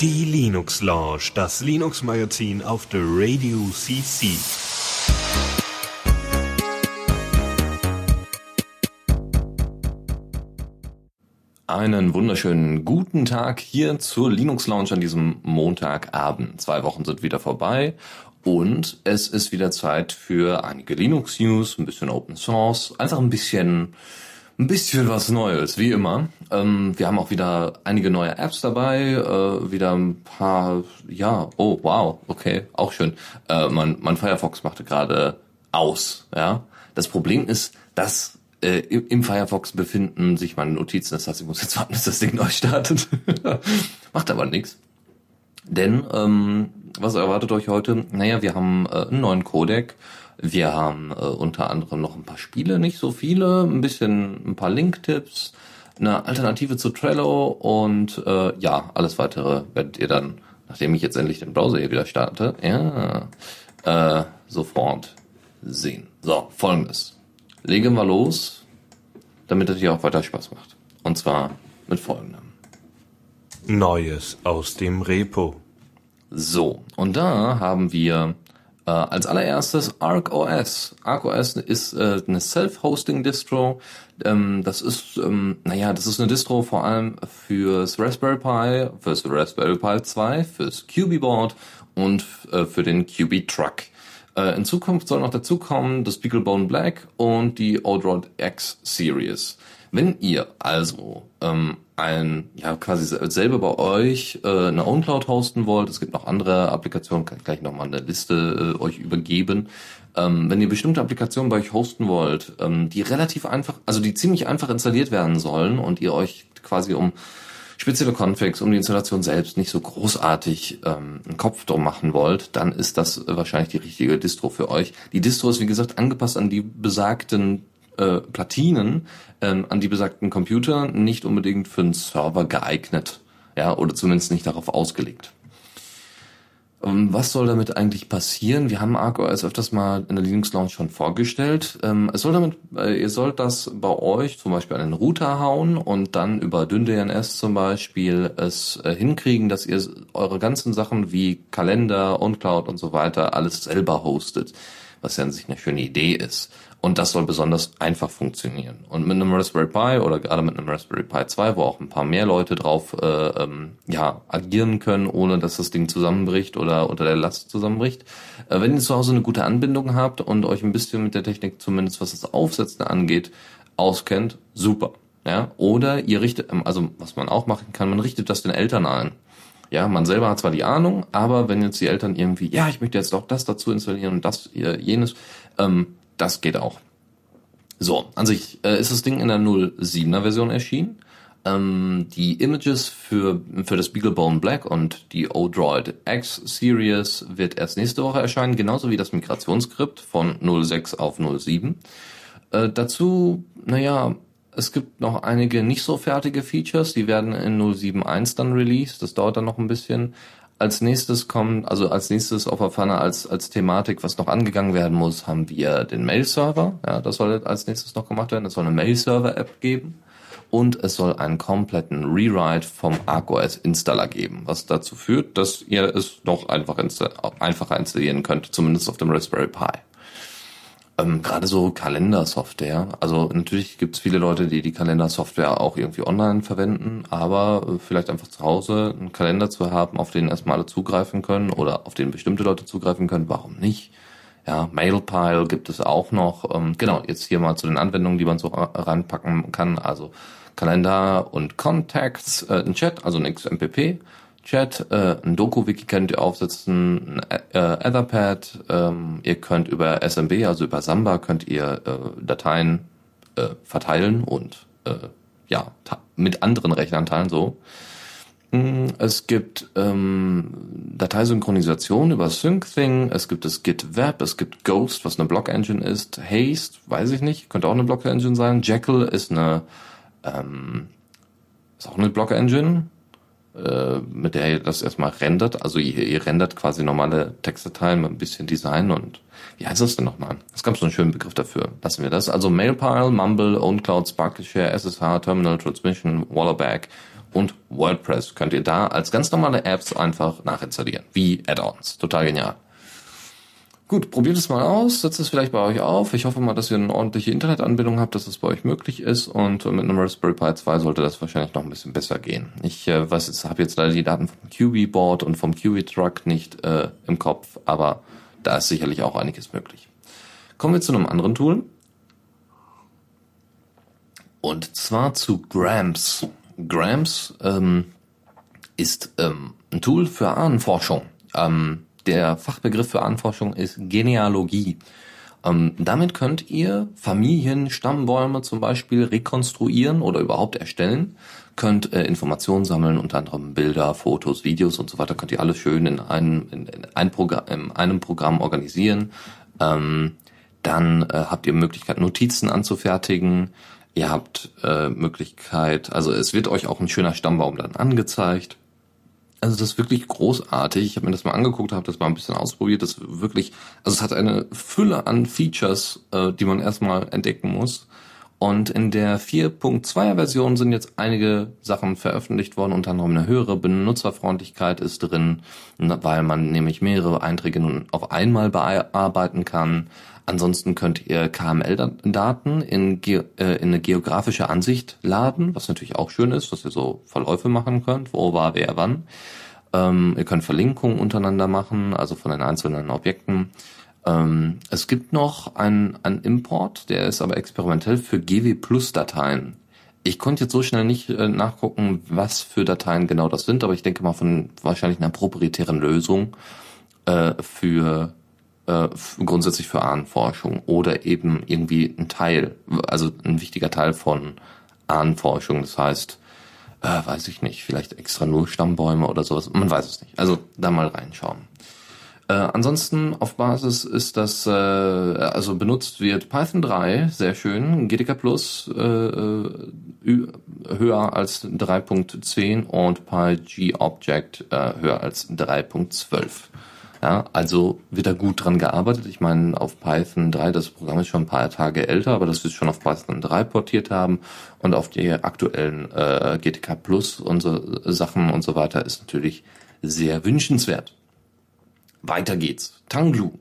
Die Linux Lounge, das Linux Magazin auf der Radio CC. Einen wunderschönen guten Tag hier zur Linux Lounge an diesem Montagabend. Zwei Wochen sind wieder vorbei und es ist wieder Zeit für einige Linux News, ein bisschen Open Source, einfach ein bisschen ein bisschen was Neues, wie immer. Ähm, wir haben auch wieder einige neue Apps dabei, äh, wieder ein paar, ja, oh wow, okay, auch schön. Äh, mein, mein Firefox machte gerade aus, ja. Das Problem ist, dass äh, im Firefox befinden sich meine Notizen. Das heißt, ich muss jetzt warten, bis das Ding neu startet. Macht aber nichts. Denn ähm, was erwartet euch heute? Naja, wir haben äh, einen neuen Codec. Wir haben äh, unter anderem noch ein paar Spiele, nicht so viele, ein bisschen ein paar Link-Tipps, eine Alternative zu Trello und äh, ja, alles weitere werdet ihr dann, nachdem ich jetzt endlich den Browser hier wieder starte, ja, äh, sofort sehen. So, folgendes. Legen wir los, damit es dir auch weiter Spaß macht. Und zwar mit folgendem. Neues aus dem Repo. So, und da haben wir äh, als allererstes ArcOS. ArcOS ist äh, eine Self-Hosting-Distro. Ähm, das ist, ähm, naja, das ist eine Distro vor allem fürs Raspberry Pi, fürs Raspberry Pi 2, fürs QB Board und äh, für den QB Truck. Äh, in Zukunft soll noch dazukommen das Beaglebone Black und die Odrod X Series. Wenn ihr also ähm, ein, ja, quasi selber bei euch äh, eine OwnCloud hosten wollt, es gibt noch andere Applikationen, kann ich gleich nochmal eine Liste äh, euch übergeben. Ähm, wenn ihr bestimmte Applikationen bei euch hosten wollt, ähm, die relativ einfach, also die ziemlich einfach installiert werden sollen und ihr euch quasi um spezielle Configs, um die Installation selbst nicht so großartig ähm, einen Kopf drum machen wollt, dann ist das wahrscheinlich die richtige Distro für euch. Die Distro ist wie gesagt angepasst an die besagten äh, Platinen ähm, an die besagten Computer nicht unbedingt für einen Server geeignet. Ja, oder zumindest nicht darauf ausgelegt. Ähm, was soll damit eigentlich passieren? Wir haben ArcOS öfters mal in der Linux Launch schon vorgestellt. Ähm, es soll damit, äh, ihr sollt das bei euch zum Beispiel an den Router hauen und dann über DynDNS zum Beispiel es äh, hinkriegen, dass ihr eure ganzen Sachen wie Kalender, OnCloud und so weiter alles selber hostet, was ja an sich eine schöne Idee ist. Und das soll besonders einfach funktionieren. Und mit einem Raspberry Pi oder gerade mit einem Raspberry Pi 2, wo auch ein paar mehr Leute drauf äh, ähm, ja, agieren können, ohne dass das Ding zusammenbricht oder unter der Last zusammenbricht. Äh, wenn ihr zu Hause eine gute Anbindung habt und euch ein bisschen mit der Technik, zumindest was das Aufsetzen angeht, auskennt, super. Ja, oder ihr richtet, ähm, also was man auch machen kann, man richtet das den Eltern ein. Ja, man selber hat zwar die Ahnung, aber wenn jetzt die Eltern irgendwie, ja, ich möchte jetzt auch das dazu installieren und das, jenes, ähm, das geht auch. So, an sich äh, ist das Ding in der 07er Version erschienen. Ähm, die Images für, für das Beaglebone Black und die Odroid X Series wird erst nächste Woche erscheinen, genauso wie das Migrationsskript von 06 auf 07. Äh, dazu, naja, es gibt noch einige nicht so fertige Features, die werden in 07.1 dann released. Das dauert dann noch ein bisschen. Als nächstes kommt, also als nächstes auf der Pfanne als, als Thematik, was noch angegangen werden muss, haben wir den Mail-Server. Ja, das soll als nächstes noch gemacht werden. Es soll eine Mail-Server-App geben. Und es soll einen kompletten Rewrite vom ArcOS-Installer geben, was dazu führt, dass ihr es noch einfach insta einfacher installieren könnt, zumindest auf dem Raspberry Pi. Ähm, Gerade so Kalendersoftware. Also natürlich gibt es viele Leute, die die Kalendersoftware auch irgendwie online verwenden, aber äh, vielleicht einfach zu Hause einen Kalender zu haben, auf den erstmal alle zugreifen können oder auf den bestimmte Leute zugreifen können, warum nicht? Ja, Mailpile gibt es auch noch. Ähm, genau, jetzt hier mal zu den Anwendungen, die man so reinpacken kann. Also Kalender und Contacts, äh, ein Chat, also ein XMPP Chat, äh, ein Doku-Wiki könnt ihr aufsetzen, ein äh, Etherpad, ähm, ihr könnt über SMB, also über Samba, könnt ihr äh, Dateien äh, verteilen und äh, ja, mit anderen Rechnern teilen, so. Mm, es gibt ähm, Dateisynchronisation über SyncThing, es gibt das Git Web, es gibt Ghost, was eine Block-Engine ist, Haste, weiß ich nicht, könnte auch eine Block-Engine sein, Jekyll ist eine ähm, ist auch eine Block-Engine, äh, mit der ihr das erstmal rendert. Also ihr, ihr rendert quasi normale Textdateien mit ein bisschen Design und wie heißt das denn nochmal? Es gab so einen schönen Begriff dafür. Lassen wir das. Also Mailpile, Mumble, OwnCloud, Sparkleshare, SSH, Terminal Transmission, Wallerback und WordPress könnt ihr da als ganz normale Apps einfach nachinstallieren. Wie Add-ons. Total genial. Gut, probiert es mal aus, setzt es vielleicht bei euch auf. Ich hoffe mal, dass ihr eine ordentliche Internetanbindung habt, dass es bei euch möglich ist und mit einem Raspberry Pi 2 sollte das wahrscheinlich noch ein bisschen besser gehen. Ich äh, habe jetzt leider die Daten vom QB Board und vom QB Truck nicht äh, im Kopf, aber da ist sicherlich auch einiges möglich. Kommen wir zu einem anderen Tool. Und zwar zu Grams. Grams ähm, ist ähm, ein Tool für Ahnenforschung. Ähm, der Fachbegriff für Ahnenforschung ist Genealogie. Ähm, damit könnt ihr Familienstammbäume zum Beispiel rekonstruieren oder überhaupt erstellen, könnt äh, Informationen sammeln, unter anderem Bilder, Fotos, Videos und so weiter, könnt ihr alles schön in einem, in, in ein Programm, in einem Programm organisieren. Ähm, dann äh, habt ihr Möglichkeit, Notizen anzufertigen. Ihr habt äh, Möglichkeit, also es wird euch auch ein schöner Stammbaum dann angezeigt. Also das ist wirklich großartig. Ich habe mir das mal angeguckt, habe das mal ein bisschen ausprobiert. Das wirklich, also es hat eine Fülle an Features, äh, die man erstmal entdecken muss. Und in der 4.2er Version sind jetzt einige Sachen veröffentlicht worden, unter anderem eine höhere Benutzerfreundlichkeit ist drin, weil man nämlich mehrere Einträge nun auf einmal bearbeiten kann. Ansonsten könnt ihr KML-Daten in, äh, in eine geografische Ansicht laden, was natürlich auch schön ist, dass ihr so Verläufe machen könnt, wo war wer wann. Ähm, ihr könnt Verlinkungen untereinander machen, also von den einzelnen Objekten. Ähm, es gibt noch einen, einen Import, der ist aber experimentell für GW Plus Dateien. Ich konnte jetzt so schnell nicht äh, nachgucken, was für Dateien genau das sind, aber ich denke mal von wahrscheinlich einer proprietären Lösung äh, für äh, grundsätzlich für Ahnenforschung oder eben irgendwie ein Teil, also ein wichtiger Teil von Ahnenforschung. Das heißt, äh, weiß ich nicht, vielleicht extra nur Stammbäume oder sowas. Man weiß es nicht. Also da mal reinschauen. Äh, ansonsten auf Basis ist das, äh, also benutzt wird Python 3, sehr schön, GTK Plus äh, äh höher als 3.10 und PyGObject äh, höher als 3.12. Ja, also wird da gut dran gearbeitet. Ich meine, auf Python 3, das Programm ist schon ein paar Tage älter, aber das wir schon auf Python 3 portiert haben und auf die aktuellen äh, GTK Plus und so Sachen und so weiter ist natürlich sehr wünschenswert. Weiter geht's. Tanglu.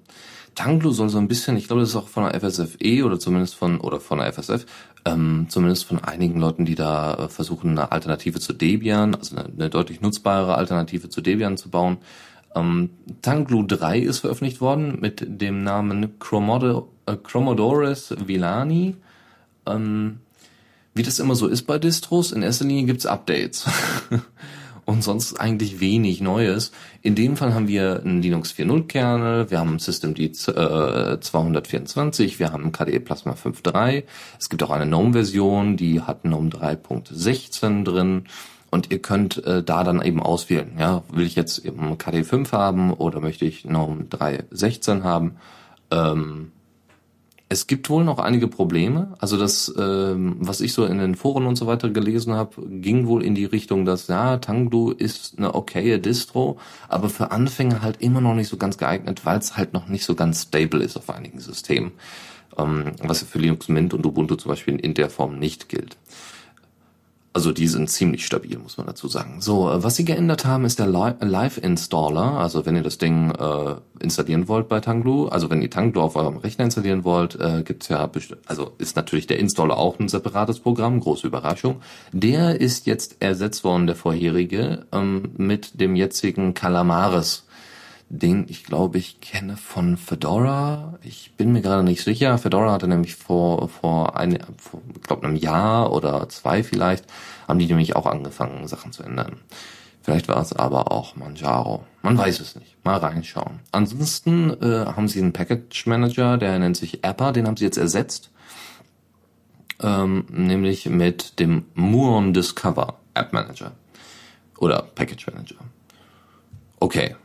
Tanglu soll so ein bisschen, ich glaube, das ist auch von der FSFE oder zumindest von, oder von der FSF, ähm, zumindest von einigen Leuten, die da äh, versuchen, eine Alternative zu Debian, also eine, eine deutlich nutzbare Alternative zu Debian zu bauen, ähm, Tanglu 3 ist veröffentlicht worden mit dem Namen Chromodo, äh, Villani. Ähm, wie das immer so ist bei Distros, in erster Linie gibt's Updates. Und sonst eigentlich wenig Neues. In dem Fall haben wir einen Linux 4.0 Kernel, wir haben Systemd äh, 224, wir haben KDE Plasma 5.3. Es gibt auch eine GNOME-Version, die hat GNOME 3.16 drin. Und ihr könnt äh, da dann eben auswählen, ja, will ich jetzt eben KD5 haben oder möchte ich GNOME 3.16 haben. Ähm, es gibt wohl noch einige Probleme. Also das, ähm, was ich so in den Foren und so weiter gelesen habe, ging wohl in die Richtung, dass ja, Tanglu ist eine okaye Distro, aber für Anfänger halt immer noch nicht so ganz geeignet, weil es halt noch nicht so ganz stable ist auf einigen Systemen. Ähm, was für Linux Mint und Ubuntu zum Beispiel in der Form nicht gilt. Also die sind ziemlich stabil, muss man dazu sagen. So, äh, was sie geändert haben, ist der Live-Installer. Also wenn ihr das Ding äh, installieren wollt bei Tanglu, also wenn ihr Tanglu auf eurem Rechner installieren wollt, äh, gibt's ja, also ist natürlich der Installer auch ein separates Programm, große Überraschung. Der ist jetzt ersetzt worden, der vorherige, ähm, mit dem jetzigen Calamares den ich glaube ich kenne von Fedora. Ich bin mir gerade nicht sicher. Fedora hatte nämlich vor vor ein, vor, ich glaube einem Jahr oder zwei vielleicht haben die nämlich auch angefangen Sachen zu ändern. Vielleicht war es aber auch Manjaro. Man weiß es nicht. Mal reinschauen. Ansonsten äh, haben sie einen Package Manager, der nennt sich Appa. Den haben sie jetzt ersetzt, ähm, nämlich mit dem Muon Discover App Manager oder Package Manager. Okay,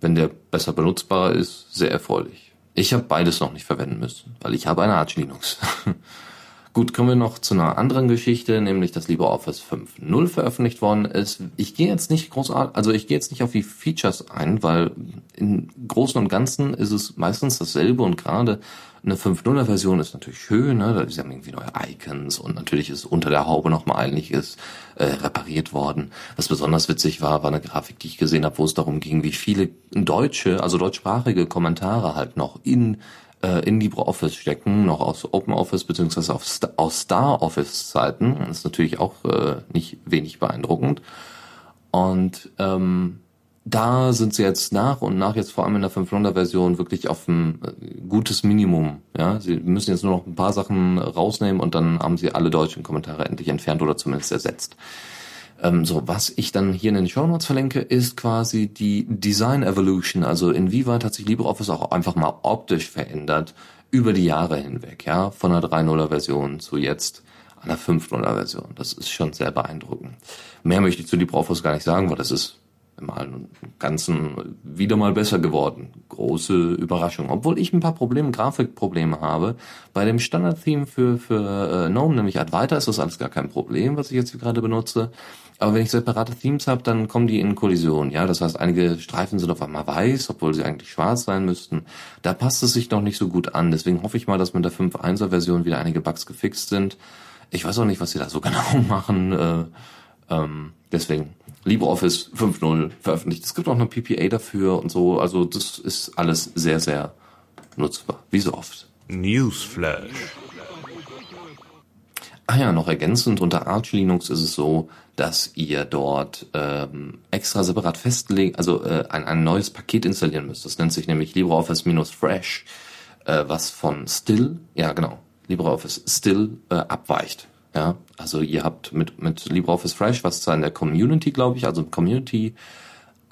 wenn der besser benutzbar ist, sehr erfreulich. Ich habe beides noch nicht verwenden müssen, weil ich habe eine Arch Linux. Gut, kommen wir noch zu einer anderen Geschichte, nämlich dass LibreOffice 5.0 veröffentlicht worden ist. Ich gehe jetzt nicht großartig, also ich gehe jetzt nicht auf die Features ein, weil im Großen und Ganzen ist es meistens dasselbe und gerade eine 5.0er Version ist natürlich schön, ne? da haben irgendwie neue Icons und natürlich ist unter der Haube nochmal einiges äh, repariert worden. Was besonders witzig war, war eine Grafik, die ich gesehen habe, wo es darum ging, wie viele deutsche, also deutschsprachige Kommentare halt noch in äh, in LibreOffice stecken, noch aus OpenOffice beziehungsweise aus StarOffice Zeiten. Das ist natürlich auch äh, nicht wenig beeindruckend. Und ähm, da sind sie jetzt nach und nach jetzt vor allem in der 500 Version wirklich auf ein äh, gutes Minimum. Ja, sie müssen jetzt nur noch ein paar Sachen rausnehmen und dann haben sie alle deutschen Kommentare endlich entfernt oder zumindest ersetzt. Ähm, so, was ich dann hier in den Show Notes verlinke, ist quasi die Design Evolution. Also inwieweit hat sich LibreOffice auch einfach mal optisch verändert über die Jahre hinweg, ja, von der 3.0er Version zu jetzt einer 5.0er Version. Das ist schon sehr beeindruckend. Mehr möchte ich zu LibreOffice gar nicht sagen, weil das ist im Ganzen wieder mal besser geworden. Große Überraschung. Obwohl ich ein paar Probleme, Grafikprobleme habe. Bei dem Standard-Theme für, für äh, GNOME, nämlich Advaita, ist das alles gar kein Problem, was ich jetzt hier gerade benutze. Aber wenn ich separate Themes habe, dann kommen die in Kollision. Ja, das heißt, einige Streifen sind auf einmal weiß, obwohl sie eigentlich schwarz sein müssten. Da passt es sich noch nicht so gut an. Deswegen hoffe ich mal, dass mit der 5.1er Version wieder einige Bugs gefixt sind. Ich weiß auch nicht, was sie da so genau machen. Äh, ähm, deswegen LibreOffice 5.0 veröffentlicht. Es gibt auch eine PPA dafür und so. Also das ist alles sehr, sehr nutzbar. Wie so oft. Newsflash. Ah ja, noch ergänzend, unter Arch Linux ist es so, dass ihr dort ähm, extra separat festlegen, also äh, ein, ein neues Paket installieren müsst. Das nennt sich nämlich LibreOffice-Fresh, äh, was von Still, ja genau, LibreOffice Still äh, abweicht. Ja, also ihr habt mit, mit LibreOffice Fresh, was zwar in der Community, glaube ich, also im Community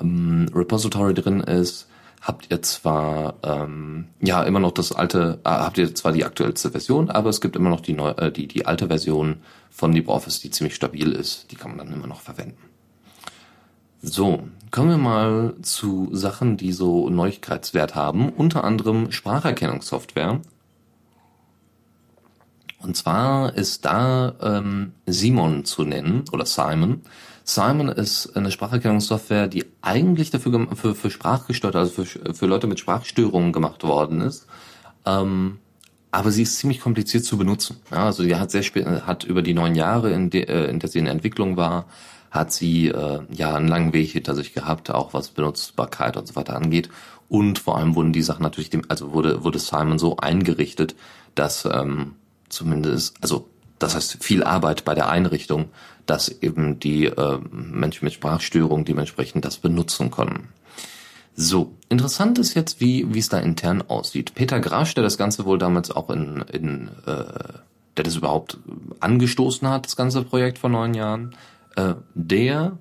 ähm, Repository drin ist, habt ihr zwar ähm, ja immer noch das alte, äh, habt ihr zwar die aktuellste Version, aber es gibt immer noch die, neu, äh, die, die alte Version von LibreOffice, die ziemlich stabil ist. Die kann man dann immer noch verwenden. So, kommen wir mal zu Sachen, die so Neuigkeitswert haben. Unter anderem Spracherkennungssoftware und zwar ist da ähm, Simon zu nennen oder Simon. Simon ist eine Spracherkennungssoftware, die eigentlich dafür für, für Sprachgestörte, also für, für Leute mit Sprachstörungen gemacht worden ist. Ähm, aber sie ist ziemlich kompliziert zu benutzen. Ja, also die hat sehr spät, hat über die neun Jahre, in, de, äh, in der sie in Entwicklung war, hat sie äh, ja einen langen Weg hinter sich gehabt, auch was Benutzbarkeit und so weiter angeht. Und vor allem wurden die Sachen natürlich dem, also wurde wurde Simon so eingerichtet, dass ähm, zumindest, also das heißt viel Arbeit bei der Einrichtung, dass eben die äh, Menschen mit Sprachstörungen dementsprechend das benutzen können. So, interessant ist jetzt, wie wie es da intern aussieht. Peter Grasch, der das Ganze wohl damals auch in, in äh, der das überhaupt angestoßen hat, das ganze Projekt vor neun Jahren, äh, der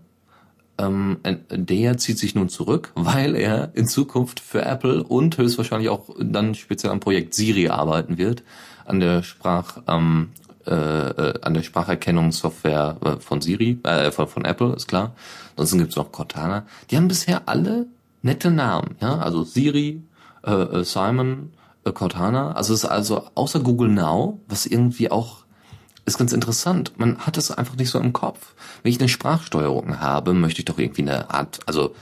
ähm, der zieht sich nun zurück, weil er in Zukunft für Apple und höchstwahrscheinlich auch dann speziell am Projekt Siri arbeiten wird an der Sprach ähm, äh, äh, an der Spracherkennungssoftware äh, von Siri, äh, von, von Apple, ist klar. Ansonsten gibt's noch Cortana. Die haben bisher alle nette Namen, ja, also Siri, äh, äh Simon, äh, Cortana. Also es ist also außer Google Now, was irgendwie auch ist ganz interessant. Man hat es einfach nicht so im Kopf. Wenn ich eine Sprachsteuerung habe, möchte ich doch irgendwie eine Art, also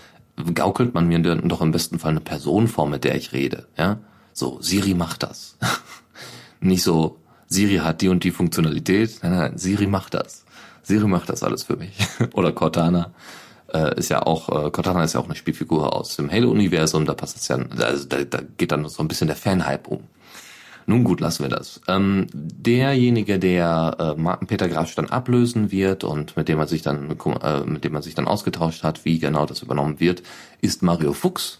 gaukelt man mir doch im besten Fall eine Person vor, mit der ich rede, ja? So, Siri macht das. Nicht so, Siri hat die und die Funktionalität. Nein, nein, Siri macht das. Siri macht das alles für mich. Oder Cortana äh, ist ja auch, äh, Cortana ist ja auch eine Spielfigur aus dem Halo-Universum, da passt es ja, also da, da geht dann so ein bisschen der Fanhype um. Nun gut, lassen wir das. Ähm, derjenige, der äh, Peter Graf dann ablösen wird und mit dem man sich dann, äh, mit dem man sich dann ausgetauscht hat, wie genau das übernommen wird, ist Mario Fuchs.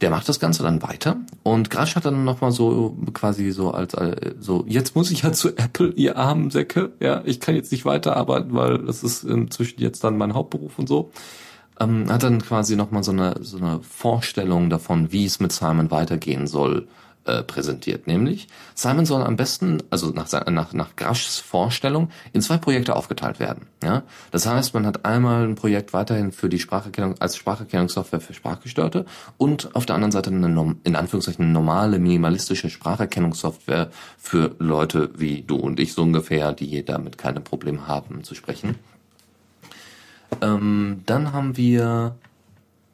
Der macht das Ganze dann weiter. Und Grasch hat dann nochmal so quasi so als äh, so jetzt muss ich ja zu Apple, ihr armen Säcke, ja, ich kann jetzt nicht weiterarbeiten, weil das ist inzwischen jetzt dann mein Hauptberuf und so. Ähm, hat dann quasi nochmal so eine so eine Vorstellung davon, wie es mit Simon weitergehen soll, äh, präsentiert. Nämlich, Simon soll am besten, also nach, nach, nach Graschs Vorstellung, in zwei Projekte aufgeteilt werden. Ja? Das heißt, man hat einmal ein Projekt weiterhin für die Spracherkennung als Spracherkennungssoftware für Sprachgestörte und auf der anderen Seite eine in Anführungszeichen normale, minimalistische Spracherkennungssoftware für Leute wie du und ich so ungefähr, die damit keine Probleme haben zu sprechen. Ähm, dann haben wir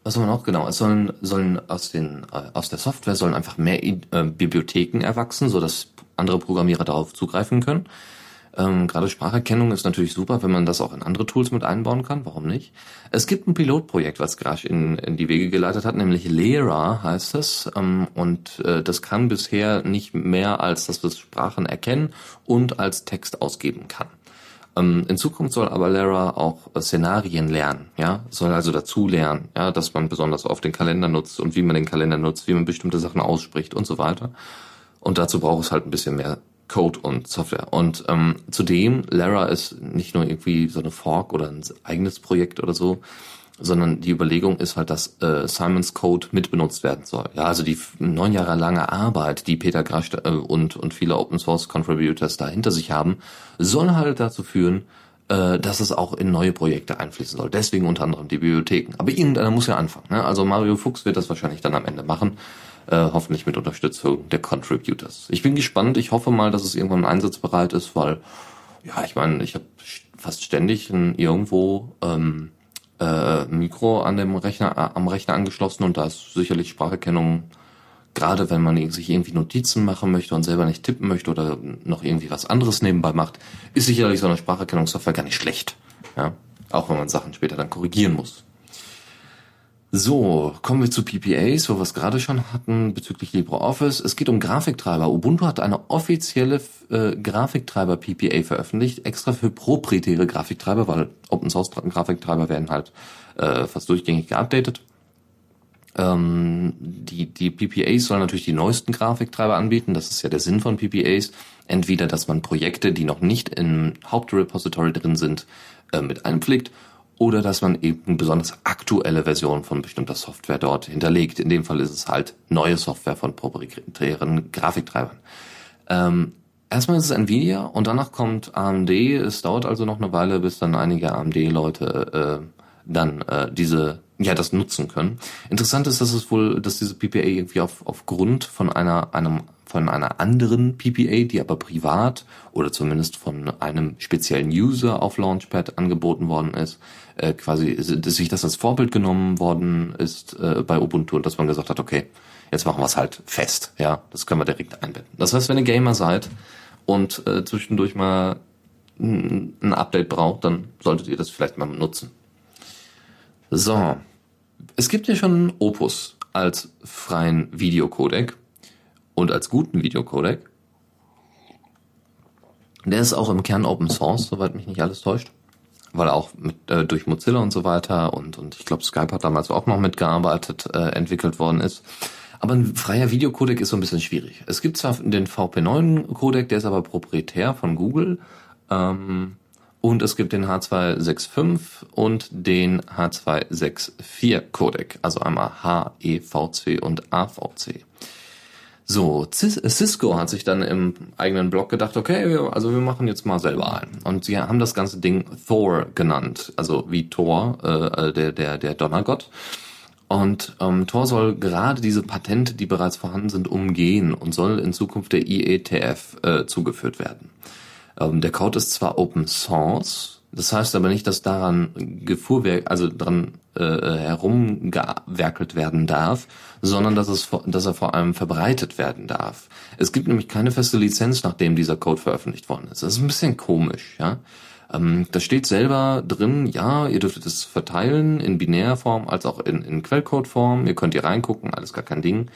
was soll man auch genau? Es sollen sollen aus den äh, aus der Software sollen einfach mehr äh, Bibliotheken erwachsen, so dass andere Programmierer darauf zugreifen können. Ähm, Gerade Spracherkennung ist natürlich super, wenn man das auch in andere Tools mit einbauen kann. Warum nicht? Es gibt ein Pilotprojekt, was Grasch in, in die Wege geleitet hat, nämlich Lera heißt es. Ähm, und äh, das kann bisher nicht mehr als, dass es Sprachen erkennen und als Text ausgeben kann. Ähm, in Zukunft soll aber Lara auch äh, Szenarien lernen, ja, soll also dazu lernen, ja, dass man besonders oft den Kalender nutzt und wie man den Kalender nutzt, wie man bestimmte Sachen ausspricht und so weiter. Und dazu braucht es halt ein bisschen mehr Code und Software. Und ähm, zudem, Lara ist nicht nur irgendwie so eine Fork oder ein eigenes Projekt oder so, sondern die Überlegung ist halt, dass äh, Simons Code mitbenutzt werden soll. Ja, also die neun Jahre lange Arbeit, die Peter Grasch äh, und, und viele Open Source Contributors da hinter sich haben, soll halt dazu führen, äh, dass es auch in neue Projekte einfließen soll. Deswegen unter anderem die Bibliotheken. Aber irgendeiner muss ja anfangen. Ne? Also Mario Fuchs wird das wahrscheinlich dann am Ende machen. Äh, hoffentlich mit Unterstützung der Contributors. Ich bin gespannt. Ich hoffe mal, dass es irgendwann einsatzbereit ist, weil, ja, ich meine, ich habe fast ständig irgendwo ähm, äh, Mikro an dem Rechner, äh, am Rechner angeschlossen und da ist sicherlich Spracherkennung, gerade wenn man sich irgendwie Notizen machen möchte und selber nicht tippen möchte oder noch irgendwie was anderes nebenbei macht, ist sicherlich so eine Spracherkennungssoftware gar nicht schlecht. Ja? Auch wenn man Sachen später dann korrigieren muss. So, kommen wir zu PPAs, wo wir es gerade schon hatten bezüglich LibreOffice. Es geht um Grafiktreiber. Ubuntu hat eine offizielle äh, Grafiktreiber PPA veröffentlicht, extra für proprietäre Grafiktreiber, weil Open Source Grafiktreiber werden halt äh, fast durchgängig geupdatet. Ähm, die, die PPAs sollen natürlich die neuesten Grafiktreiber anbieten. Das ist ja der Sinn von PPAs. Entweder, dass man Projekte, die noch nicht im Hauptrepository drin sind, äh, mit einpflegt oder dass man eben besonders aktuelle Versionen von bestimmter Software dort hinterlegt. In dem Fall ist es halt neue Software von proprietären Grafiktreibern. Ähm, erstmal ist es Nvidia und danach kommt AMD. Es dauert also noch eine Weile, bis dann einige AMD-Leute äh, dann äh, diese ja das nutzen können. Interessant ist, dass es wohl, dass diese PPA irgendwie auf, aufgrund von einer einem von einer anderen PPA, die aber privat oder zumindest von einem speziellen User auf Launchpad angeboten worden ist, äh, quasi sich das als Vorbild genommen worden ist äh, bei Ubuntu und dass man gesagt hat, okay, jetzt machen wir es halt fest, ja, das können wir direkt einbinden. Das heißt, wenn ihr Gamer seid und äh, zwischendurch mal ein Update braucht, dann solltet ihr das vielleicht mal nutzen. So, es gibt ja schon Opus als freien Videocodec und als guten Videocodec. Der ist auch im Kern Open Source, soweit mich nicht alles täuscht weil auch mit, äh, durch Mozilla und so weiter und, und ich glaube Skype hat damals auch noch mitgearbeitet, äh, entwickelt worden ist. Aber ein freier Videocodec ist so ein bisschen schwierig. Es gibt zwar den VP9-Codec, der ist aber proprietär von Google. Ähm, und es gibt den H265 und den H264 Codec, also einmal HEVC und AVC. So, Cisco hat sich dann im eigenen Blog gedacht, okay, also wir machen jetzt mal selber einen. Und sie haben das ganze Ding Thor genannt, also wie Thor, äh, der, der, der Donnergott. Und ähm, Tor soll gerade diese Patente, die bereits vorhanden sind, umgehen und soll in Zukunft der IETF äh, zugeführt werden. Ähm, der Code ist zwar Open Source, das heißt aber nicht, dass daran Gefuhrwerk, also dran äh, herumgewerkelt werden darf, sondern dass, es, dass er vor allem verbreitet werden darf. Es gibt nämlich keine feste Lizenz, nachdem dieser Code veröffentlicht worden ist. Das ist ein bisschen komisch, ja. Ähm, da steht selber drin, ja, ihr dürftet es verteilen in Binärform als auch in, in Quellcodeform. Ihr könnt hier reingucken, alles gar kein Ding.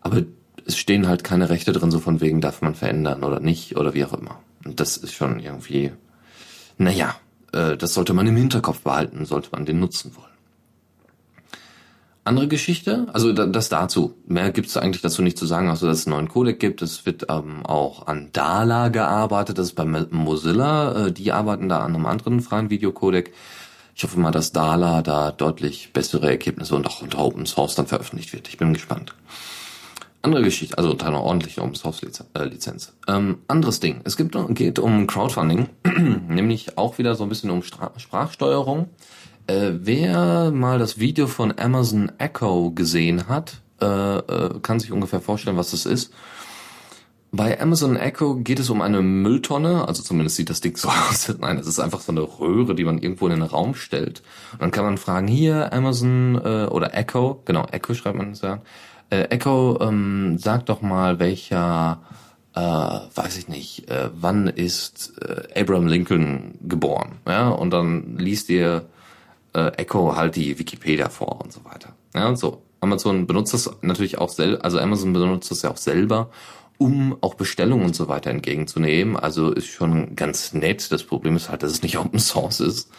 Aber es stehen halt keine Rechte drin, so von wegen darf man verändern oder nicht oder wie auch immer. Und das ist schon irgendwie, naja, äh, das sollte man im Hinterkopf behalten, sollte man den nutzen wollen. Andere Geschichte, also das dazu. Mehr gibt es eigentlich dazu nicht zu sagen, außer dass es einen neuen Codec gibt. Es wird ähm, auch an Dala gearbeitet, das ist bei Mozilla. Äh, die arbeiten da an einem anderen freien Videocodec. Ich hoffe mal, dass Dala da deutlich bessere Ergebnisse und auch unter Open Source dann veröffentlicht wird. Ich bin gespannt. Andere Geschichte, also unter einer ordentlichen Open Source äh, Lizenz. Ähm, anderes Ding. Es gibt, geht um Crowdfunding, nämlich auch wieder so ein bisschen um Stra Sprachsteuerung. Äh, wer mal das Video von Amazon Echo gesehen hat, äh, äh, kann sich ungefähr vorstellen, was das ist. Bei Amazon Echo geht es um eine Mülltonne, also zumindest sieht das Ding so aus. Nein, es ist einfach so eine Röhre, die man irgendwo in den Raum stellt. Und dann kann man fragen, hier Amazon äh, oder Echo, genau, Echo schreibt man es ja. Äh, Echo, ähm, sag doch mal, welcher, äh, weiß ich nicht, äh, wann ist äh, Abraham Lincoln geboren? Ja, und dann liest ihr äh, Echo halt die Wikipedia vor und so weiter. Ja, so. Amazon benutzt das natürlich auch selber, also Amazon benutzt das ja auch selber um auch Bestellungen und so weiter entgegenzunehmen. Also ist schon ganz nett. Das Problem ist halt, dass es nicht Open Source ist.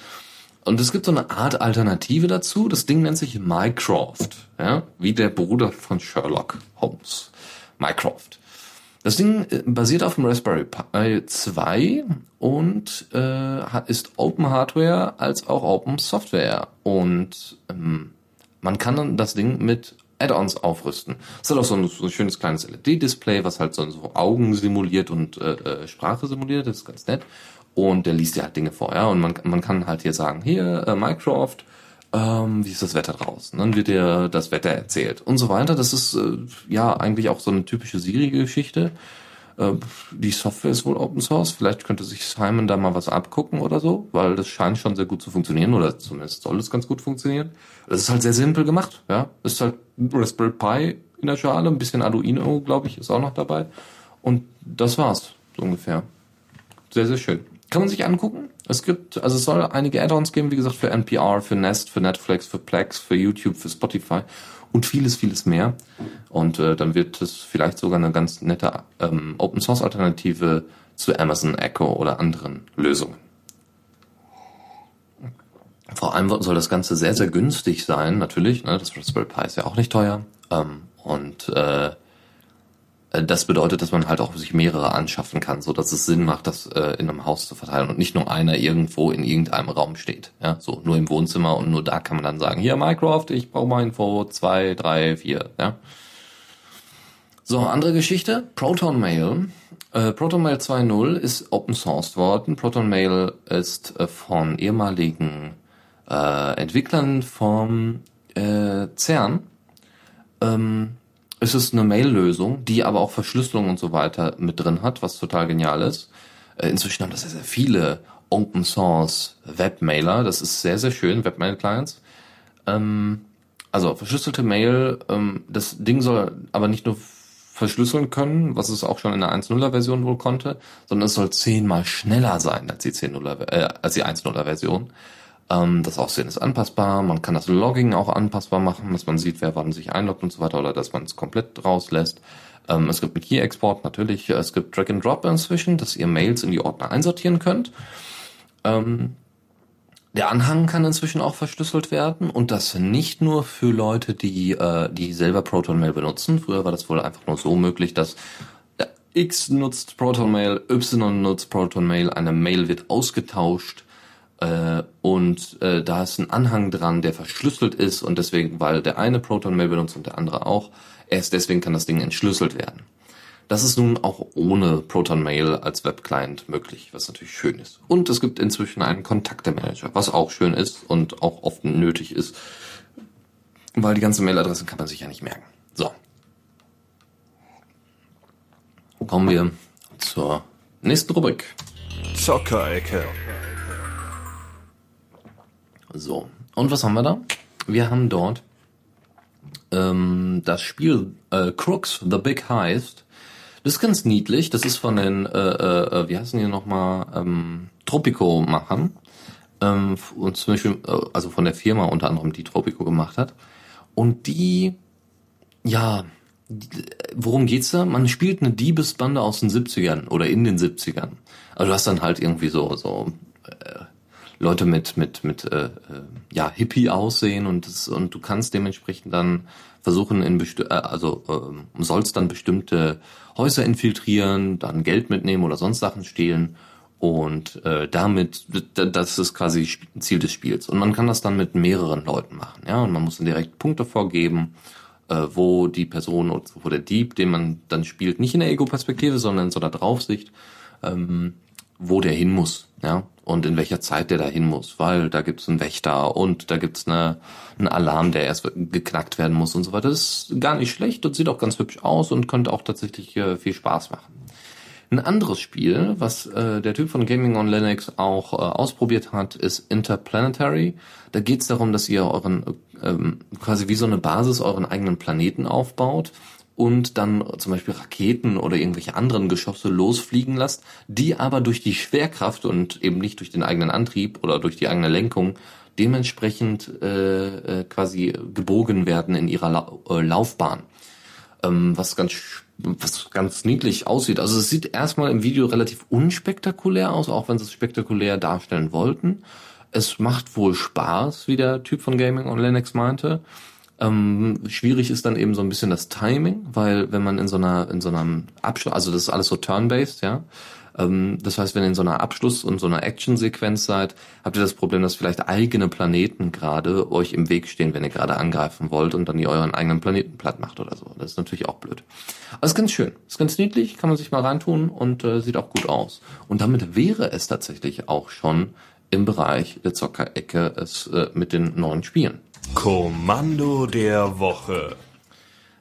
Und es gibt so eine Art Alternative dazu. Das Ding nennt sich Mycroft, ja, wie der Bruder von Sherlock Holmes. Mycroft. Das Ding äh, basiert auf dem Raspberry Pi 2 und äh, ist Open Hardware als auch Open Software. Und ähm, man kann dann das Ding mit Add-ons aufrüsten. Es hat auch so ein, so ein schönes kleines LED-Display, was halt so, so, Augen simuliert und äh, äh, Sprache simuliert. Das ist ganz nett. Und der liest dir halt Dinge vor, ja. Und man, man kann halt hier sagen, hier, äh, Minecraft, ähm, wie ist das Wetter draußen? Dann wird dir das Wetter erzählt und so weiter. Das ist äh, ja eigentlich auch so eine typische Siri-Geschichte. Äh, die Software ist wohl Open Source. Vielleicht könnte sich Simon da mal was abgucken oder so, weil das scheint schon sehr gut zu funktionieren oder zumindest soll es ganz gut funktionieren. Das ist halt sehr simpel gemacht, ja. Das ist halt Raspberry Pi in der Schale, ein bisschen Arduino, glaube ich, ist auch noch dabei. Und das war's, so ungefähr. Sehr, sehr schön. Kann man sich angucken. Es gibt, also es soll einige Add-ons geben, wie gesagt, für NPR, für Nest, für Netflix, für Plex, für YouTube, für Spotify und vieles, vieles mehr. Und äh, dann wird es vielleicht sogar eine ganz nette ähm, Open Source Alternative zu Amazon Echo oder anderen Lösungen. Vor allem soll das Ganze sehr, sehr günstig sein, natürlich. Ne? Das Raspberry Pi ist ja auch nicht teuer. Ähm, und äh, das bedeutet, dass man halt auch sich mehrere anschaffen kann, so dass es Sinn macht, das äh, in einem Haus zu verteilen und nicht nur einer irgendwo in irgendeinem Raum steht. Ja, so nur im Wohnzimmer und nur da kann man dann sagen, hier Minecraft, ich brauche mal Info zwei, drei, vier. Ja. So, andere Geschichte, Proton Mail. Äh, Proton Mail 2.0 ist Open Sourced worden. Proton Mail ist äh, von ehemaligen äh, Entwicklern vom äh, CERN ähm, es ist eine Mail-Lösung, die aber auch Verschlüsselung und so weiter mit drin hat, was total genial ist. Äh, inzwischen haben das sehr, sehr viele Open Source Webmailer. Das ist sehr, sehr schön, Webmail-Clients. Ähm, also verschlüsselte Mail, ähm, das Ding soll aber nicht nur verschlüsseln können, was es auch schon in der 1.0er Version wohl konnte, sondern es soll zehnmal schneller sein als die 10.0er, äh, als die 1.0er Version. Ähm, das Aussehen ist anpassbar. Man kann das Logging auch anpassbar machen, dass man sieht, wer wann sich einloggt und so weiter oder dass man es komplett rauslässt. Ähm, es gibt mit Key-Export natürlich, es gibt Drag and Drop inzwischen, dass ihr Mails in die Ordner einsortieren könnt. Ähm, der Anhang kann inzwischen auch verschlüsselt werden und das nicht nur für Leute, die, äh, die selber Proton Mail benutzen. Früher war das wohl einfach nur so möglich, dass X nutzt Proton Mail, Y nutzt Proton Mail, eine Mail wird ausgetauscht äh, und äh, da ist ein Anhang dran, der verschlüsselt ist und deswegen, weil der eine Proton Mail benutzt und der andere auch, erst deswegen kann das Ding entschlüsselt werden. Das ist nun auch ohne Proton Mail als Webclient möglich, was natürlich schön ist. Und es gibt inzwischen einen Kontakte-Manager, was auch schön ist und auch oft nötig ist, weil die ganze Mailadresse kann man sich ja nicht merken. So. Kommen wir zur nächsten Rubrik. Zockerecke. So, und was haben wir da? Wir haben dort ähm, das Spiel äh, Crooks, The Big Heist. Das ist ganz niedlich. Das ist von den, äh, äh, wie heißen die nochmal, ähm, Tropico-Machern. Ähm, und zum Beispiel, äh, also von der Firma unter anderem, die Tropico gemacht hat. Und die, ja, worum geht's da? Man spielt eine Diebesbande aus den 70ern oder in den 70ern. Also du hast dann halt irgendwie so, so äh, Leute mit mit mit äh, äh, ja Hippie aussehen und das, und du kannst dementsprechend dann versuchen in äh, also äh, sollst dann bestimmte Häuser infiltrieren, dann Geld mitnehmen oder sonst Sachen stehlen und äh, damit das ist quasi Ziel des Spiels. Und man kann das dann mit mehreren Leuten machen, ja und man muss dann direkt Punkte vorgeben äh, wo die Person oder wo der Dieb, den man dann spielt, nicht in der Ego-Perspektive, sondern in so einer Draufsicht, ähm, wo der hin muss, ja, und in welcher Zeit der da hin muss, weil da gibt's einen Wächter und da gibt's eine, einen Alarm, der erst geknackt werden muss und so weiter. Das ist gar nicht schlecht und sieht auch ganz hübsch aus und könnte auch tatsächlich äh, viel Spaß machen. Ein anderes Spiel, was äh, der Typ von Gaming on Linux auch äh, ausprobiert hat, ist Interplanetary. Da geht es darum, dass ihr euren ähm, quasi wie so eine Basis euren eigenen Planeten aufbaut und dann zum Beispiel Raketen oder irgendwelche anderen Geschosse losfliegen lasst, die aber durch die Schwerkraft und eben nicht durch den eigenen Antrieb oder durch die eigene Lenkung dementsprechend äh, äh, quasi gebogen werden in ihrer La äh, Laufbahn. Ähm, was ganz was ganz niedlich aussieht. Also es sieht erstmal im Video relativ unspektakulär aus, auch wenn sie es spektakulär darstellen wollten. Es macht wohl Spaß, wie der Typ von Gaming on Linux meinte. Ähm, schwierig ist dann eben so ein bisschen das Timing, weil wenn man in so einer, in so einem Abschluss, also das ist alles so turn-based, ja. Ähm, das heißt, wenn ihr in so einer Abschluss- und so einer Action-Sequenz seid, habt ihr das Problem, dass vielleicht eigene Planeten gerade euch im Weg stehen, wenn ihr gerade angreifen wollt und dann ihr euren eigenen Planeten platt macht oder so. Das ist natürlich auch blöd. Aber ist ganz schön. Ist ganz niedlich, kann man sich mal reintun und äh, sieht auch gut aus. Und damit wäre es tatsächlich auch schon im Bereich der Zockerecke es äh, mit den neuen Spielen. Kommando der Woche.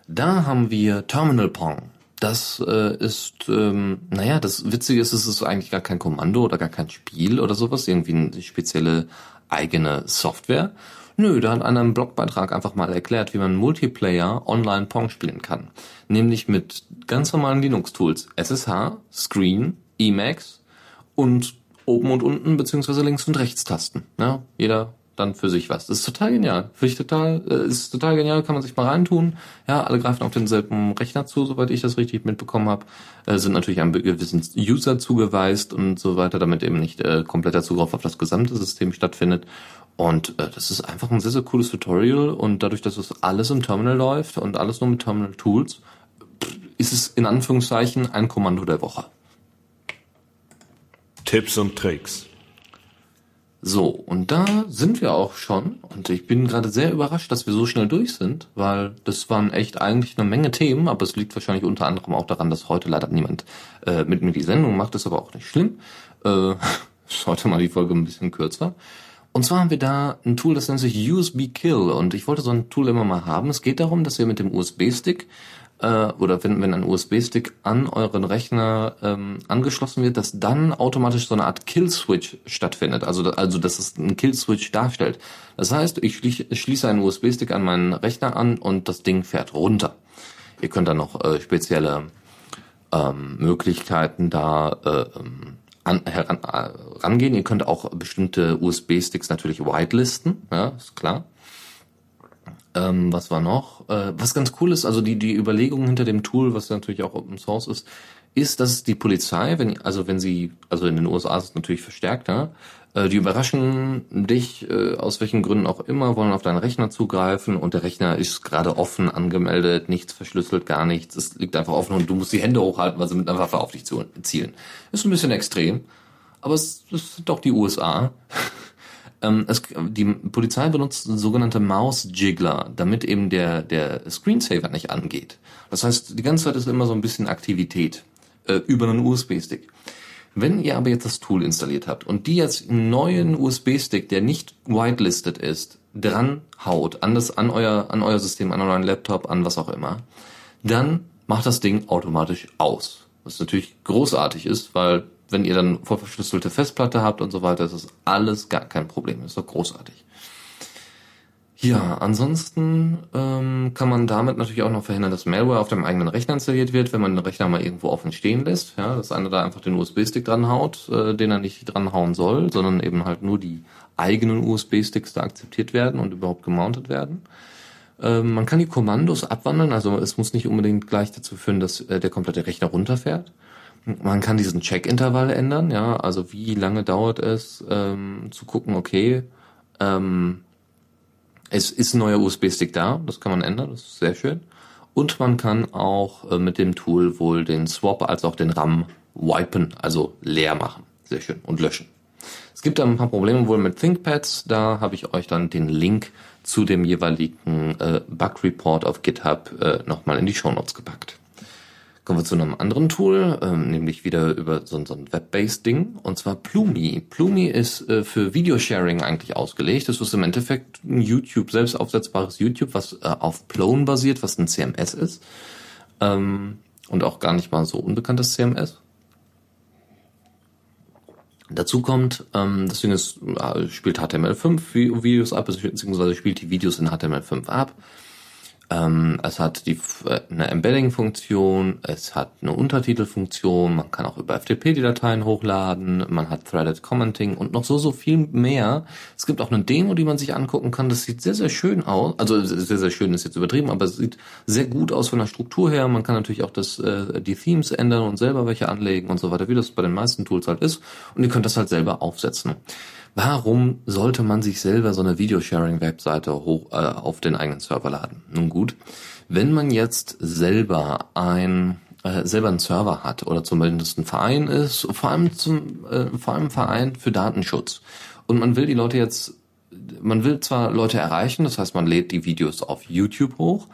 Da haben wir Terminal Pong. Das äh, ist, ähm, naja, das Witzige ist, es ist eigentlich gar kein Kommando oder gar kein Spiel oder sowas, irgendwie eine spezielle eigene Software. Nö, da hat einer im Blogbeitrag einfach mal erklärt, wie man Multiplayer online Pong spielen kann. Nämlich mit ganz normalen Linux-Tools. SSH, Screen, Emacs und oben und unten beziehungsweise links und rechts Tasten. Ja, jeder dann für sich was. Das ist total genial. Finde ich total, äh, ist total genial, kann man sich mal reintun. Ja, alle greifen auf denselben Rechner zu, soweit ich das richtig mitbekommen habe. Äh, sind natürlich einem gewissen User zugeweist und so weiter, damit eben nicht äh, kompletter Zugriff auf das gesamte System stattfindet. Und äh, das ist einfach ein sehr, sehr cooles Tutorial und dadurch, dass es alles im Terminal läuft und alles nur mit Terminal Tools, ist es in Anführungszeichen ein Kommando der Woche. Tipps und Tricks. So, und da sind wir auch schon. Und ich bin gerade sehr überrascht, dass wir so schnell durch sind, weil das waren echt eigentlich eine Menge Themen, aber es liegt wahrscheinlich unter anderem auch daran, dass heute leider niemand äh, mit mir die Sendung macht, ist aber auch nicht schlimm. Äh, ist heute mal die Folge ein bisschen kürzer. Und zwar haben wir da ein Tool, das nennt sich USB Kill. Und ich wollte so ein Tool immer mal haben. Es geht darum, dass ihr mit dem USB-Stick äh, oder wenn, wenn ein USB-Stick an euren Rechner ähm, angeschlossen wird, dass dann automatisch so eine Art Kill-Switch stattfindet. Also, also dass es einen Kill-Switch darstellt. Das heißt, ich schließe einen USB-Stick an meinen Rechner an und das Ding fährt runter. Ihr könnt dann noch äh, spezielle ähm, Möglichkeiten da äh, ähm, an, heran, äh, rangehen. Ihr könnt auch bestimmte USB-Sticks natürlich whitelisten, ja, ist klar. Ähm, was war noch? Äh, was ganz cool ist, also die, die Überlegung hinter dem Tool, was natürlich auch Open Source ist, ist, dass die Polizei, wenn, also wenn sie, also in den USA ist es natürlich verstärkter, äh, die überraschen dich, äh, aus welchen Gründen auch immer, wollen auf deinen Rechner zugreifen und der Rechner ist gerade offen angemeldet, nichts verschlüsselt, gar nichts, es liegt einfach offen und du musst die Hände hochhalten, weil sie mit einer Waffe auf dich zielen. Ist ein bisschen extrem, aber es, es sind doch die USA. Ähm, es, die Polizei benutzt sogenannte Maus-Jiggler, damit eben der, der Screensaver nicht angeht. Das heißt, die ganze Zeit ist immer so ein bisschen Aktivität äh, über einen USB-Stick. Wenn ihr aber jetzt das Tool installiert habt und die jetzt einen neuen USB-Stick, der nicht whitelisted ist, dran haut an das, an euer, an euer System, an euren Laptop, an was auch immer, dann macht das Ding automatisch aus. Was natürlich großartig ist, weil wenn ihr dann vorverschlüsselte Festplatte habt und so weiter, ist das alles gar kein Problem. Ist doch großartig. Ja, ansonsten ähm, kann man damit natürlich auch noch verhindern, dass Malware auf dem eigenen Rechner installiert wird, wenn man den Rechner mal irgendwo offen stehen lässt. Ja, dass einer da einfach den USB-Stick dranhaut, äh, den er nicht dranhauen soll, sondern eben halt nur die eigenen USB-Sticks da akzeptiert werden und überhaupt gemountet werden. Ähm, man kann die Kommandos abwandeln, also es muss nicht unbedingt gleich dazu führen, dass äh, der komplette Rechner runterfährt. Man kann diesen Check-Intervall ändern, ja, also wie lange dauert es, ähm, zu gucken, okay, ähm, es ist ein neuer USB-Stick da, das kann man ändern, das ist sehr schön. Und man kann auch äh, mit dem Tool wohl den Swap als auch den RAM wipen, also leer machen. Sehr schön. Und löschen. Es gibt da ein paar Probleme wohl mit ThinkPads. Da habe ich euch dann den Link zu dem jeweiligen äh, Bug Report auf GitHub äh, nochmal in die Show Notes gepackt. Kommen wir zu einem anderen Tool, ähm, nämlich wieder über so, so ein Web-based Ding, und zwar Plumi. Plumi ist äh, für Videosharing eigentlich ausgelegt. Das ist im Endeffekt ein YouTube, selbst aufsetzbares YouTube, was äh, auf Plone basiert, was ein CMS ist. Ähm, und auch gar nicht mal so unbekanntes CMS. Dazu kommt, ähm, das Ding ist, äh, spielt HTML5 Videos ab, beziehungsweise spielt die Videos in HTML5 ab. Ähm, es hat die, äh, eine Embedding-Funktion, es hat eine Untertitelfunktion, man kann auch über FTP die Dateien hochladen, man hat Threaded Commenting und noch so, so viel mehr. Es gibt auch eine Demo, die man sich angucken kann. Das sieht sehr, sehr schön aus. Also sehr, sehr schön ist jetzt übertrieben, aber es sieht sehr gut aus von der Struktur her. Man kann natürlich auch das, äh, die Themes ändern und selber welche anlegen und so weiter, wie das bei den meisten Tools halt ist. Und ihr könnt das halt selber aufsetzen. Warum sollte man sich selber so eine Videosharing-Webseite hoch äh, auf den eigenen Server laden? Nun gut, wenn man jetzt selber ein äh, selber einen Server hat oder zumindest ein Verein ist, vor allem zum äh, vor allem Verein für Datenschutz und man will die Leute jetzt man will zwar Leute erreichen, das heißt man lädt die Videos auf YouTube hoch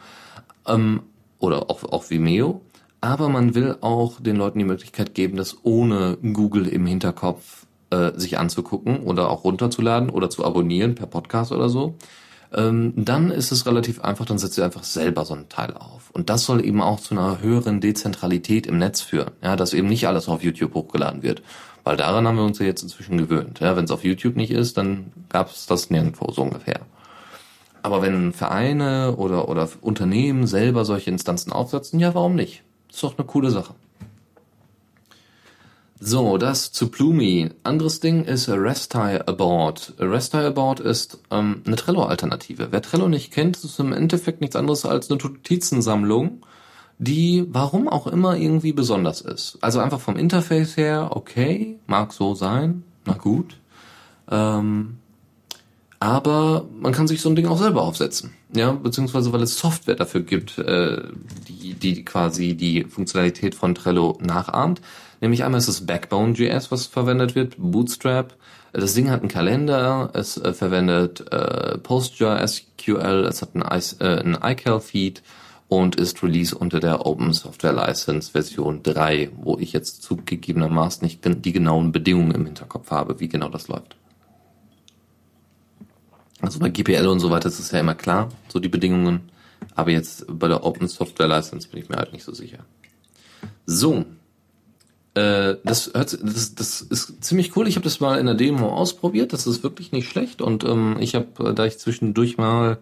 ähm, oder auf, auf Vimeo, aber man will auch den Leuten die Möglichkeit geben, das ohne Google im Hinterkopf äh, sich anzugucken oder auch runterzuladen oder zu abonnieren per Podcast oder so, ähm, dann ist es relativ einfach, dann setzt ihr einfach selber so einen Teil auf. Und das soll eben auch zu einer höheren Dezentralität im Netz führen, ja, dass eben nicht alles auf YouTube hochgeladen wird. Weil daran haben wir uns ja jetzt inzwischen gewöhnt. Ja, wenn es auf YouTube nicht ist, dann gab es das nirgendwo so ungefähr. Aber wenn Vereine oder, oder Unternehmen selber solche Instanzen aufsetzen, ja, warum nicht? Ist doch eine coole Sache. So, das zu Plumi. Anderes Ding ist Resty Aboard. Resty Aboard ist ähm, eine Trello-Alternative. Wer Trello nicht kennt, ist im Endeffekt nichts anderes als eine Notizensammlung, die warum auch immer irgendwie besonders ist. Also einfach vom Interface her, okay, mag so sein, na gut. Ähm, aber man kann sich so ein Ding auch selber aufsetzen. Ja, beziehungsweise weil es Software dafür gibt, äh, die, die quasi die Funktionalität von Trello nachahmt. Nämlich einmal ist es Backbone.js, was verwendet wird, Bootstrap. Das Ding hat einen Kalender, es äh, verwendet äh, PostgreSQL, es hat einen, äh, einen iCal-Feed und ist Release unter der Open Software License Version 3, wo ich jetzt zugegebenermaßen nicht die genauen Bedingungen im Hinterkopf habe, wie genau das läuft. Also bei GPL und so weiter ist es ja immer klar, so die Bedingungen. Aber jetzt bei der Open Software License bin ich mir halt nicht so sicher. So, äh, das, hört, das, das ist ziemlich cool. Ich habe das mal in der Demo ausprobiert. Das ist wirklich nicht schlecht. Und ähm, ich habe, da ich zwischendurch mal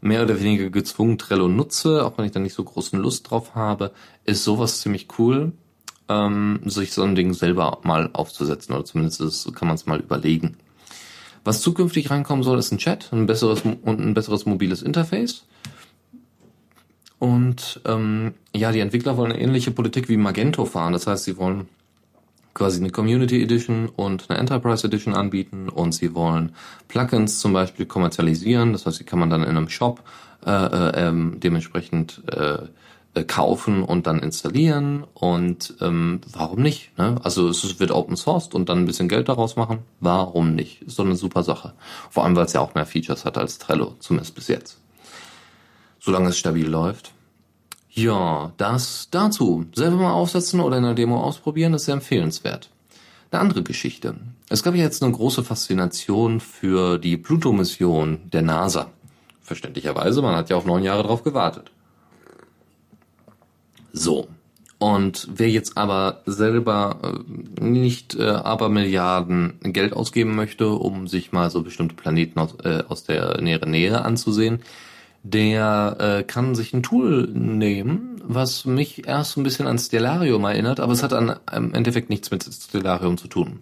mehr oder weniger gezwungen Trello nutze, auch wenn ich da nicht so großen Lust drauf habe, ist sowas ziemlich cool, ähm, sich so ein Ding selber mal aufzusetzen. Oder zumindest kann man es mal überlegen. Was zukünftig reinkommen soll, ist ein Chat, ein besseres und ein besseres mobiles Interface. Und ähm, ja, die Entwickler wollen eine ähnliche Politik wie Magento fahren. Das heißt, sie wollen quasi eine Community Edition und eine Enterprise Edition anbieten und sie wollen Plugins zum Beispiel kommerzialisieren. Das heißt, die kann man dann in einem Shop äh, äh, ähm, dementsprechend äh, äh, kaufen und dann installieren. Und ähm, warum nicht? Ne? Also es wird Open Sourced und dann ein bisschen Geld daraus machen. Warum nicht? Ist doch eine super Sache. Vor allem, weil es ja auch mehr Features hat als Trello, zumindest bis jetzt solange es stabil läuft. Ja, das dazu. Selber mal aufsetzen oder in der Demo ausprobieren, ist sehr empfehlenswert. Eine andere Geschichte. Es gab ja jetzt eine große Faszination für die Pluto-Mission der NASA. Verständlicherweise, man hat ja auch neun Jahre drauf gewartet. So. Und wer jetzt aber selber äh, nicht äh, aber Milliarden Geld ausgeben möchte, um sich mal so bestimmte Planeten aus, äh, aus der näheren Nähe anzusehen, der äh, kann sich ein Tool nehmen, was mich erst so ein bisschen an Stellarium erinnert, aber es hat an, im Endeffekt nichts mit Stellarium zu tun.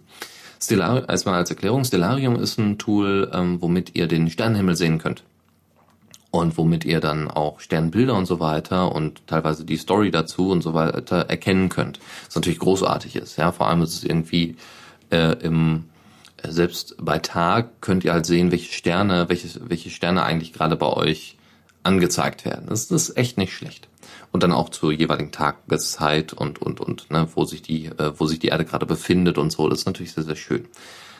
Stellarium, erstmal als Erklärung, Stellarium ist ein Tool, ähm, womit ihr den Sternenhimmel sehen könnt. Und womit ihr dann auch Sternbilder und so weiter und teilweise die Story dazu und so weiter erkennen könnt. Was natürlich großartig ist, ja. Vor allem ist es irgendwie äh, im äh, selbst bei Tag könnt ihr halt sehen, welche Sterne, welche, welche Sterne eigentlich gerade bei euch angezeigt werden. Das, ist echt nicht schlecht. Und dann auch zur jeweiligen Tageszeit und, und, und, ne, wo sich die, äh, wo sich die Erde gerade befindet und so. Das ist natürlich sehr, sehr schön.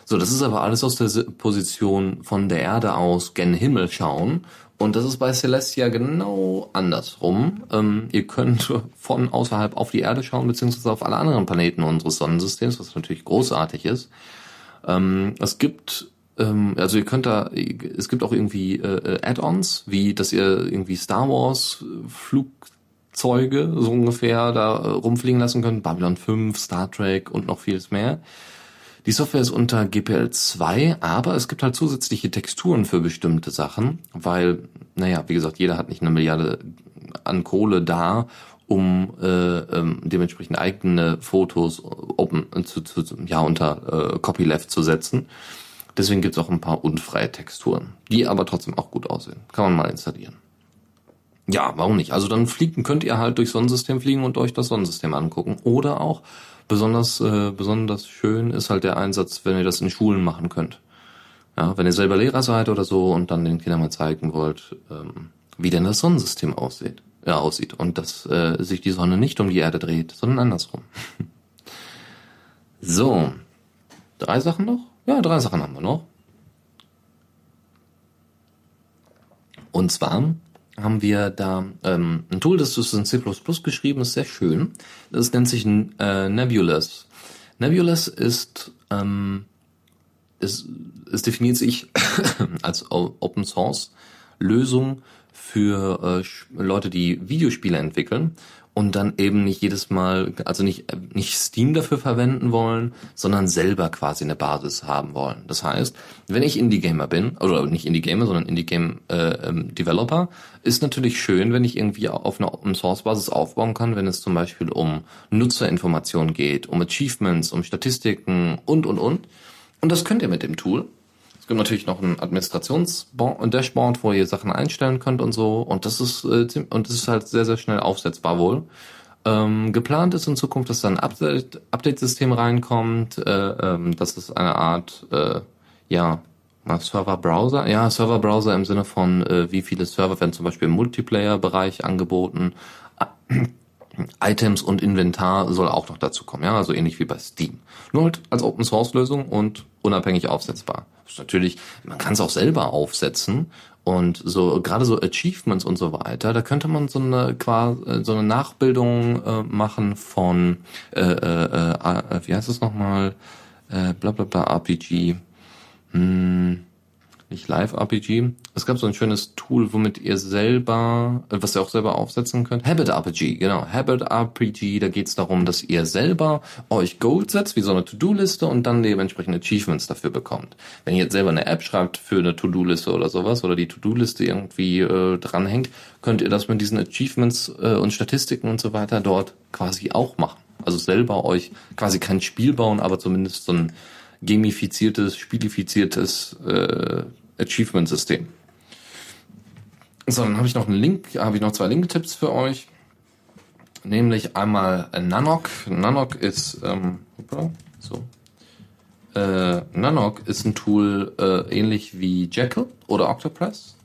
So, das ist aber alles aus der Position von der Erde aus gen Himmel schauen. Und das ist bei Celestia genau andersrum. Ähm, ihr könnt von außerhalb auf die Erde schauen, beziehungsweise auf alle anderen Planeten unseres Sonnensystems, was natürlich großartig ist. Ähm, es gibt also ihr könnt da, es gibt auch irgendwie äh, Add-ons, wie dass ihr irgendwie Star Wars Flugzeuge so ungefähr da äh, rumfliegen lassen könnt, Babylon 5, Star Trek und noch vieles mehr. Die Software ist unter GPL 2, aber es gibt halt zusätzliche Texturen für bestimmte Sachen, weil, naja, wie gesagt, jeder hat nicht eine Milliarde an Kohle da, um äh, ähm, dementsprechend eigene Fotos open, zu, zu, ja, unter äh, Copyleft zu setzen. Deswegen gibt's auch ein paar unfreie Texturen, die aber trotzdem auch gut aussehen. Kann man mal installieren. Ja, warum nicht? Also dann fliegen, könnt ihr halt durch Sonnensystem fliegen und euch das Sonnensystem angucken. Oder auch Besonders, äh, besonders schön ist halt der Einsatz, wenn ihr das in Schulen machen könnt. Ja, wenn ihr selber Lehrer seid oder so und dann den Kindern mal zeigen wollt, ähm, wie denn das Sonnensystem aussieht, ja, aussieht und dass äh, sich die Sonne nicht um die Erde dreht, sondern andersrum. so, drei Sachen noch? Ja, drei Sachen haben wir noch. Und zwar haben wir da ähm, ein Tool, das ist in C++ geschrieben, ist sehr schön. Das nennt sich äh, Nebulous. Nebulous ist, ähm, ist, es definiert sich als Open Source Lösung für äh, Leute, die Videospiele entwickeln und dann eben nicht jedes Mal, also nicht, nicht Steam dafür verwenden wollen, sondern selber quasi eine Basis haben wollen. Das heißt, wenn ich Indie-Gamer bin, oder nicht Indie-Gamer, sondern Indie-Game-Developer, äh, ist natürlich schön, wenn ich irgendwie auf einer Open-Source-Basis aufbauen kann, wenn es zum Beispiel um Nutzerinformationen geht, um Achievements, um Statistiken und, und, und. Und das könnt ihr mit dem Tool. Es gibt natürlich noch ein Administrations-Dashboard, wo ihr Sachen einstellen könnt und so. Und das ist äh, und das ist halt sehr sehr schnell aufsetzbar wohl. Ähm, geplant ist in Zukunft, dass da ein Update-System reinkommt. Äh, ähm, das ist eine Art äh, ja Server-Browser. Ja, Server-Browser im Sinne von äh, wie viele Server werden zum Beispiel im Multiplayer-Bereich angeboten. Items und Inventar soll auch noch dazu kommen, ja, also ähnlich wie bei Steam. Nur halt als Open Source Lösung und unabhängig aufsetzbar. Natürlich, man kann es auch selber aufsetzen und so gerade so Achievements und so weiter, da könnte man so eine quasi so eine Nachbildung äh, machen von äh, äh, äh, wie heißt es nochmal? Äh, bla bla bla RPG. Hm, nicht Live-RPG. Es gab so ein schönes Tool, womit ihr selber, äh, was ihr auch selber aufsetzen könnt. Habit RPG, genau. Habit RPG, da geht es darum, dass ihr selber euch Goals setzt, wie so eine To-Do-Liste und dann dementsprechend Achievements dafür bekommt. Wenn ihr jetzt selber eine App schreibt für eine To-Do-Liste oder sowas oder die To-Do-Liste irgendwie äh, dranhängt, könnt ihr das mit diesen Achievements äh, und Statistiken und so weiter dort quasi auch machen. Also selber euch quasi kein Spiel bauen, aber zumindest so ein gamifiziertes, spielifiziertes äh, Achievement-System. So, dann habe ich noch einen Link, habe ich noch zwei Link-Tipps für euch. Nämlich einmal Nanok. Nanok ist, ähm, so. Äh, Nanok ist ein Tool äh, ähnlich wie Jekyll oder Octopress.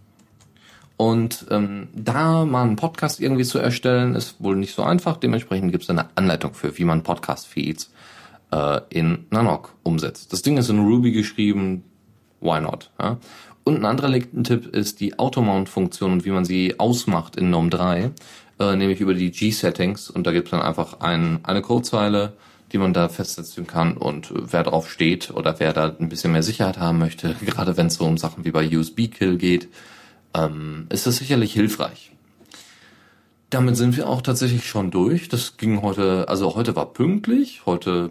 Und ähm, da mal einen Podcast irgendwie zu erstellen, ist wohl nicht so einfach. Dementsprechend gibt es eine Anleitung für, wie man Podcast-Feeds äh, in Nanok umsetzt. Das Ding ist in Ruby geschrieben, why not? Ja? Und ein anderer Tipp ist die Automount-Funktion und wie man sie ausmacht in GNOME 3, äh, nämlich über die G-Settings. Und da gibt es dann einfach ein, eine Codezeile, die man da festsetzen kann und wer drauf steht oder wer da ein bisschen mehr Sicherheit haben möchte, gerade wenn es so um Sachen wie bei USB-Kill geht, ähm, ist das sicherlich hilfreich. Damit sind wir auch tatsächlich schon durch. Das ging heute, also heute war pünktlich, heute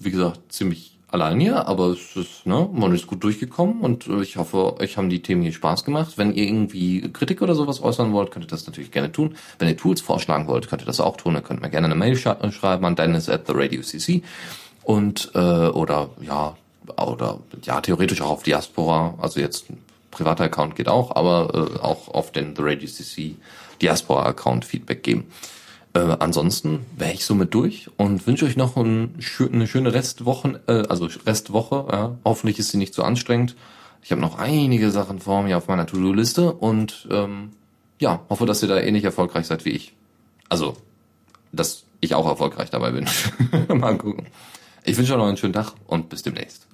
wie gesagt, ziemlich allein hier, aber es ist, ne, man ist gut durchgekommen und ich hoffe, euch haben die Themen hier Spaß gemacht. Wenn ihr irgendwie Kritik oder sowas äußern wollt, könnt ihr das natürlich gerne tun. Wenn ihr Tools vorschlagen wollt, könnt ihr das auch tun. Ihr könnt mir gerne eine Mail sch schreiben an dennis at the radio cc und äh, oder ja oder ja theoretisch auch auf Diaspora. Also jetzt ein privater Account geht auch, aber äh, auch auf den the radio cc Diaspora Account Feedback geben. Äh, ansonsten wäre ich somit durch und wünsche euch noch ein, eine schöne Restwoche, äh, also Restwoche. Ja. Hoffentlich ist sie nicht zu anstrengend. Ich habe noch einige Sachen vor mir auf meiner To-Do-Liste und ähm, ja, hoffe, dass ihr da ähnlich erfolgreich seid wie ich. Also, dass ich auch erfolgreich dabei bin. Mal gucken. Ich wünsche euch noch einen schönen Tag und bis demnächst.